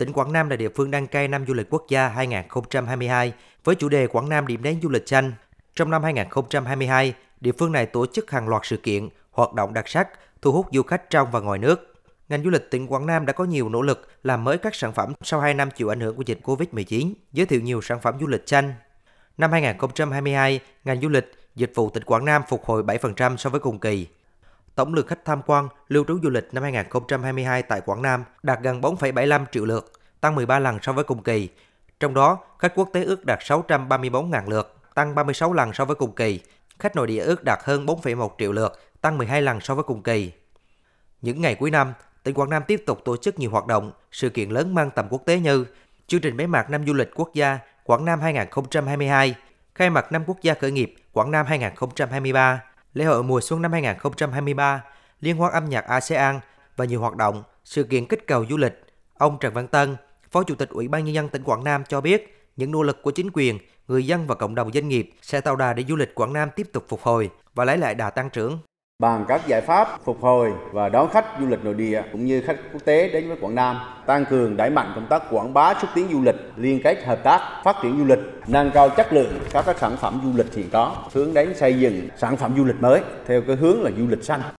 Tỉnh Quảng Nam là địa phương đăng cai năm du lịch quốc gia 2022 với chủ đề Quảng Nam điểm đến du lịch xanh. Trong năm 2022, địa phương này tổ chức hàng loạt sự kiện, hoạt động đặc sắc, thu hút du khách trong và ngoài nước. Ngành du lịch tỉnh Quảng Nam đã có nhiều nỗ lực làm mới các sản phẩm sau 2 năm chịu ảnh hưởng của dịch Covid-19, giới thiệu nhiều sản phẩm du lịch xanh. Năm 2022, ngành du lịch, dịch vụ tỉnh Quảng Nam phục hồi 7% so với cùng kỳ. Tổng lượt khách tham quan, lưu trú du lịch năm 2022 tại Quảng Nam đạt gần 4,75 triệu lượt, tăng 13 lần so với cùng kỳ. Trong đó, khách quốc tế ước đạt 634.000 lượt, tăng 36 lần so với cùng kỳ. Khách nội địa ước đạt hơn 4,1 triệu lượt, tăng 12 lần so với cùng kỳ. Những ngày cuối năm, tỉnh Quảng Nam tiếp tục tổ chức nhiều hoạt động, sự kiện lớn mang tầm quốc tế như chương trình bế mạc năm du lịch quốc gia Quảng Nam 2022, khai mạc năm quốc gia khởi nghiệp Quảng Nam 2023, lễ hội mùa xuân năm 2023, liên hoan âm nhạc ASEAN và nhiều hoạt động, sự kiện kích cầu du lịch. Ông Trần Văn Tân, Phó Chủ tịch Ủy ban Nhân dân tỉnh Quảng Nam cho biết, những nỗ lực của chính quyền, người dân và cộng đồng doanh nghiệp sẽ tạo đà để du lịch Quảng Nam tiếp tục phục hồi và lấy lại đà tăng trưởng bằng các giải pháp phục hồi và đón khách du lịch nội địa cũng như khách quốc tế đến với Quảng Nam, tăng cường đẩy mạnh công tác quảng bá xúc tiến du lịch, liên kết hợp tác, phát triển du lịch, nâng cao chất lượng các các sản phẩm du lịch hiện có, hướng đến xây dựng sản phẩm du lịch mới theo cái hướng là du lịch xanh.